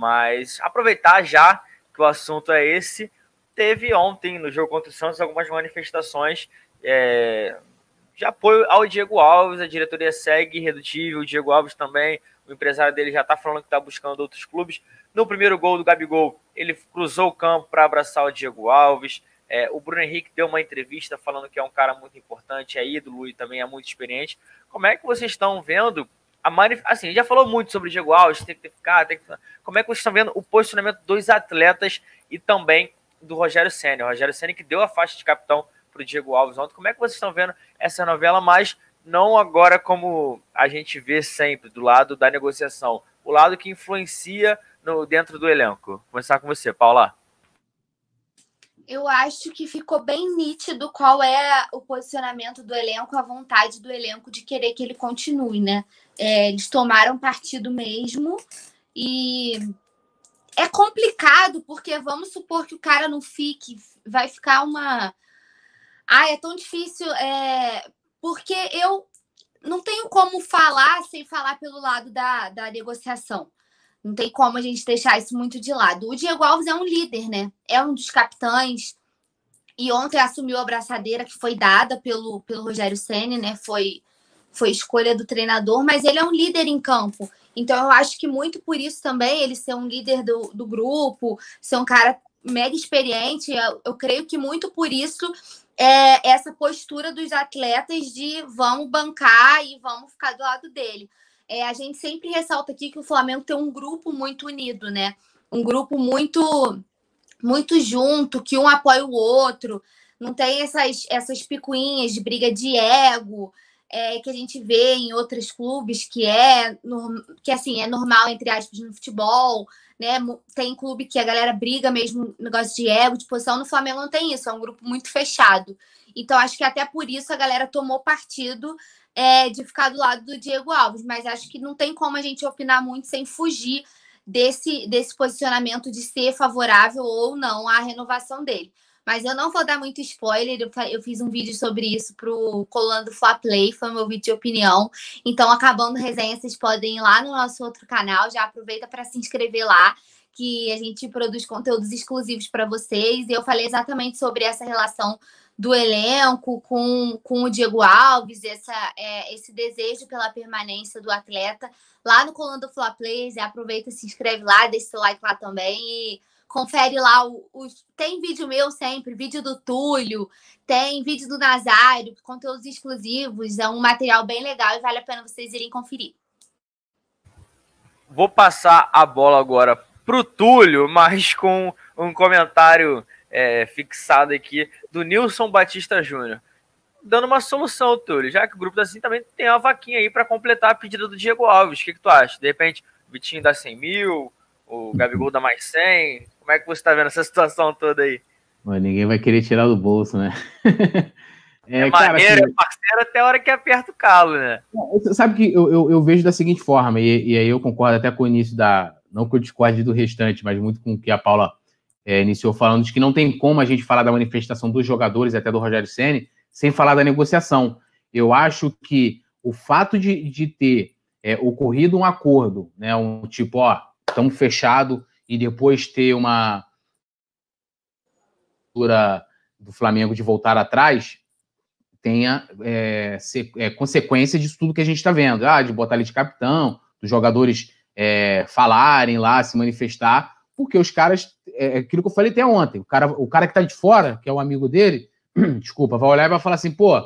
Mas aproveitar já que o assunto é esse, teve ontem no jogo contra o Santos algumas manifestações é, de apoio ao Diego Alves. A diretoria segue irredutível, o Diego Alves também, o empresário dele já está falando que está buscando outros clubes. No primeiro gol do Gabigol, ele cruzou o campo para abraçar o Diego Alves. É, o Bruno Henrique deu uma entrevista falando que é um cara muito importante, é ídolo e também é muito experiente. Como é que vocês estão vendo a manif... Assim, já falou muito sobre o Diego Alves, tem que ficar, tem que... Como é que vocês estão vendo o posicionamento dos atletas e também do Rogério Senna? O Rogério Senna que deu a faixa de capitão para o Diego Alves ontem. Como é que vocês estão vendo essa novela, mas não agora como a gente vê sempre, do lado da negociação, o lado que influencia no, dentro do elenco. Vou começar com você, Paula. Eu acho que ficou bem nítido qual é o posicionamento do elenco, a vontade do elenco de querer que ele continue, né? É, eles tomaram partido mesmo e é complicado porque vamos supor que o cara não fique, vai ficar uma. Ah, é tão difícil, é... porque eu não tenho como falar sem falar pelo lado da, da negociação. Não tem como a gente deixar isso muito de lado. O Diego Alves é um líder, né? É um dos capitães. E ontem assumiu a braçadeira que foi dada pelo, pelo Rogério Senna, né? Foi, foi escolha do treinador, mas ele é um líder em campo. Então eu acho que muito por isso também, ele ser um líder do, do grupo, ser um cara mega experiente, eu, eu creio que muito por isso é essa postura dos atletas de vamos bancar e vamos ficar do lado dele é, a gente sempre ressalta aqui que o Flamengo tem um grupo muito unido, né? Um grupo muito muito junto, que um apoia o outro, não tem essas, essas picuinhas de briga de ego é, que a gente vê em outros clubes, que é que assim é normal, entre aspas, no futebol, né? Tem clube que a galera briga mesmo, negócio de ego, de posição. No Flamengo não tem isso, é um grupo muito fechado. Então, acho que até por isso a galera tomou partido é, de ficar do lado do Diego Alves, mas acho que não tem como a gente opinar muito sem fugir desse, desse posicionamento de ser favorável ou não à renovação dele. Mas eu não vou dar muito spoiler, eu, fiz um vídeo sobre isso pro Colando Fla Play, foi meu vídeo de opinião. Então, acabando a resenha, vocês podem ir lá no nosso outro canal, já aproveita para se inscrever lá, que a gente produz conteúdos exclusivos para vocês. E eu falei exatamente sobre essa relação do elenco com, com o Diego Alves, essa, é, esse desejo pela permanência do atleta lá no Colando Fla Players. Aproveita, se inscreve lá, deixa seu like lá também e confere lá. O, o, tem vídeo meu sempre, vídeo do Túlio, tem vídeo do Nazário, conteúdos exclusivos. É um material bem legal e vale a pena vocês irem conferir. Vou passar a bola agora pro Túlio, mas com um comentário é, fixado aqui do Nilson Batista Júnior. Dando uma solução, Túlio, já que o grupo da assim também tem uma vaquinha aí para completar a pedida do Diego Alves. O que, que tu acha? De repente, o Vitinho dá 100 mil, o Gabigol dá mais 100. Como é que você está vendo essa situação toda aí? ninguém vai querer tirar do bolso, né? é, é maneiro, assim, é parceiro até a hora que aperta o calo, né? Sabe que eu, eu, eu vejo da seguinte forma, e, e, aí eu concordo até com o início da. Não que eu discorde do restante, mas muito com o que a Paula é, iniciou falando de que não tem como a gente falar da manifestação dos jogadores, até do Rogério Senni, sem falar da negociação. Eu acho que o fato de, de ter é, ocorrido um acordo, né, um tipo, ó, estamos fechado e depois ter uma do Flamengo de voltar atrás, tenha é, se, é, consequência disso tudo que a gente está vendo. Ah, de botar ele de capitão, dos jogadores é, falarem lá, se manifestar, porque os caras, é, é aquilo que eu falei até ontem, o cara, o cara que tá de fora, que é o amigo dele, desculpa, vai olhar e vai falar assim, pô,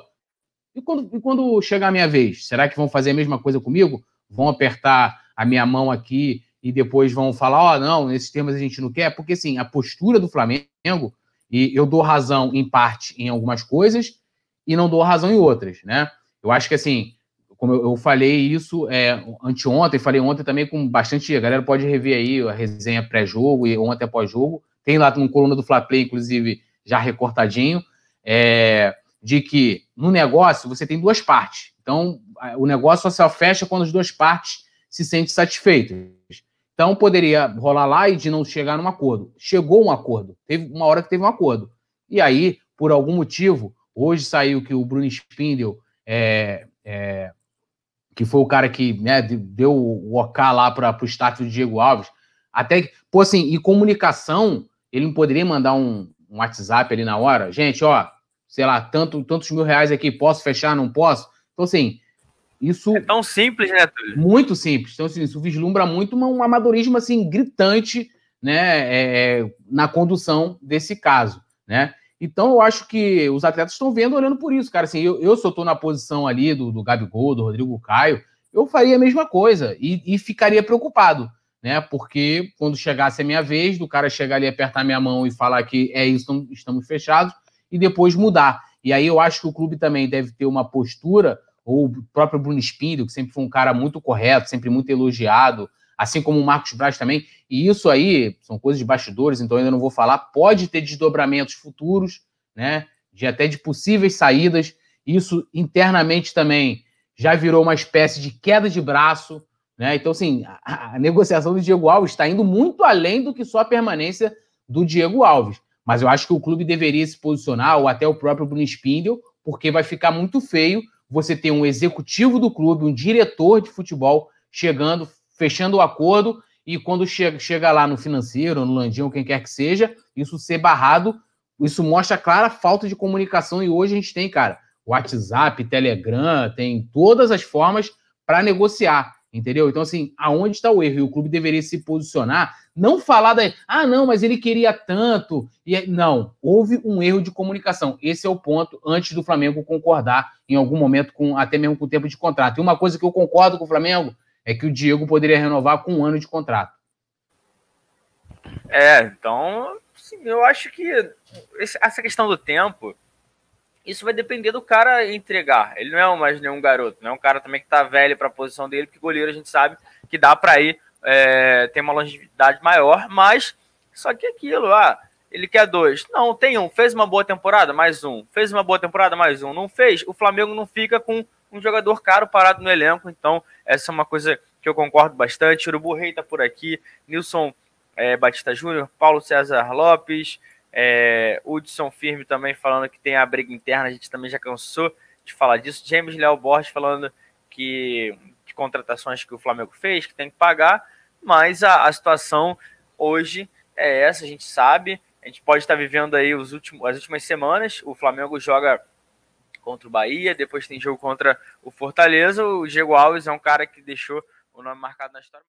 e quando, e quando chegar a minha vez, será que vão fazer a mesma coisa comigo? Vão apertar a minha mão aqui e depois vão falar, ó, oh, não, nesses termos a gente não quer, porque assim, a postura do Flamengo, e eu dou razão em parte em algumas coisas e não dou razão em outras, né? Eu acho que assim, como eu, falei isso é, anteontem, falei ontem também com bastante. A galera pode rever aí a resenha pré-jogo e ontem após-jogo. Tem lá no coluna do Fla Play, inclusive, já recortadinho, é, de que no negócio você tem duas partes. Então, o negócio só se fecha quando as duas partes se sentem satisfeitas. Então, poderia rolar lá e de não chegar num acordo. Chegou um acordo. Teve uma hora que teve um acordo. E aí, por algum motivo, hoje saiu que o Bruno Spindel é, é, que foi o cara que né, deu o OK lá para o status do Diego Alves. Até, pô, assim, e comunicação, ele não poderia mandar um, um WhatsApp ali na hora? Gente, ó, sei lá, tanto, tantos mil reais aqui, posso fechar, não posso? Então, assim, isso... É tão simples, né, Túlio? Muito simples. Então, assim, isso vislumbra muito um amadorismo, assim, gritante, né, é, é, na condução desse caso, né? Então, eu acho que os atletas estão vendo, olhando por isso, cara. Assim, eu, eu se na posição ali do, do Gabigol, do Rodrigo Caio, eu faria a mesma coisa e, e, ficaria preocupado, né? Porque quando chegasse a minha vez, do cara chegar ali, apertar minha mão e falar que é isso, estamos fechados, e depois mudar. E aí eu acho que o clube também deve ter uma postura, ou o próprio Bruno Espírito, que sempre foi um cara muito correto, sempre muito elogiado, assim como o Marcos Braz também. E isso aí são coisas de bastidores, então ainda não vou falar. Pode ter desdobramentos futuros, né? De até de possíveis saídas. Isso internamente também já virou uma espécie de queda de braço, né? Então, assim, a, a negociação do Diego Alves está indo muito além do que só a permanência do Diego Alves. Mas eu acho que o clube deveria se posicionar, ou até o próprio Bruno Spindel, porque vai ficar muito feio você ter um executivo do clube, um diretor de futebol chegando, fechando o acordo e quando chega, chega lá no financeiro, no Landinho, quem quer que seja, isso ser barrado, isso mostra clara falta de comunicação e hoje a gente tem, cara, WhatsApp, Telegram, tem todas as formas para negociar, entendeu? Então, assim, aonde está o erro? E o clube deveria se posicionar, não falar da. Ah, não, mas ele queria tanto. E Não, houve um erro de comunicação. Esse é o ponto antes do Flamengo concordar em algum momento, com até mesmo com o tempo de contrato. E uma coisa que eu concordo com o Flamengo é que o Diego poderia renovar com um ano de contrato. É, então, sim, eu acho que essa questão do tempo, isso vai depender do cara entregar. Ele não é mais nenhum garoto, não é um cara também que tá velho para a posição dele, porque goleiro a gente sabe que dá para ir, é, tem uma longevidade maior, mas só que aquilo, ah, ele quer dois. Não, tem um. Fez uma boa temporada, mais um. Fez uma boa temporada, mais um. Não fez. O Flamengo não fica com um jogador caro parado no elenco. Então, essa é uma coisa que eu concordo bastante. Urubu Rei tá por aqui, Nilson é, Batista Júnior, Paulo César Lopes, é, Hudson Firme também falando que tem a briga interna, a gente também já cansou de falar disso. James Léo Borges falando que, que contratações que o Flamengo fez, que tem que pagar, mas a, a situação hoje é essa, a gente sabe. A gente pode estar vivendo aí os últimos, as últimas semanas. O Flamengo joga contra o Bahia, depois tem jogo contra o Fortaleza. O Diego Alves é um cara que deixou o nome marcado na história.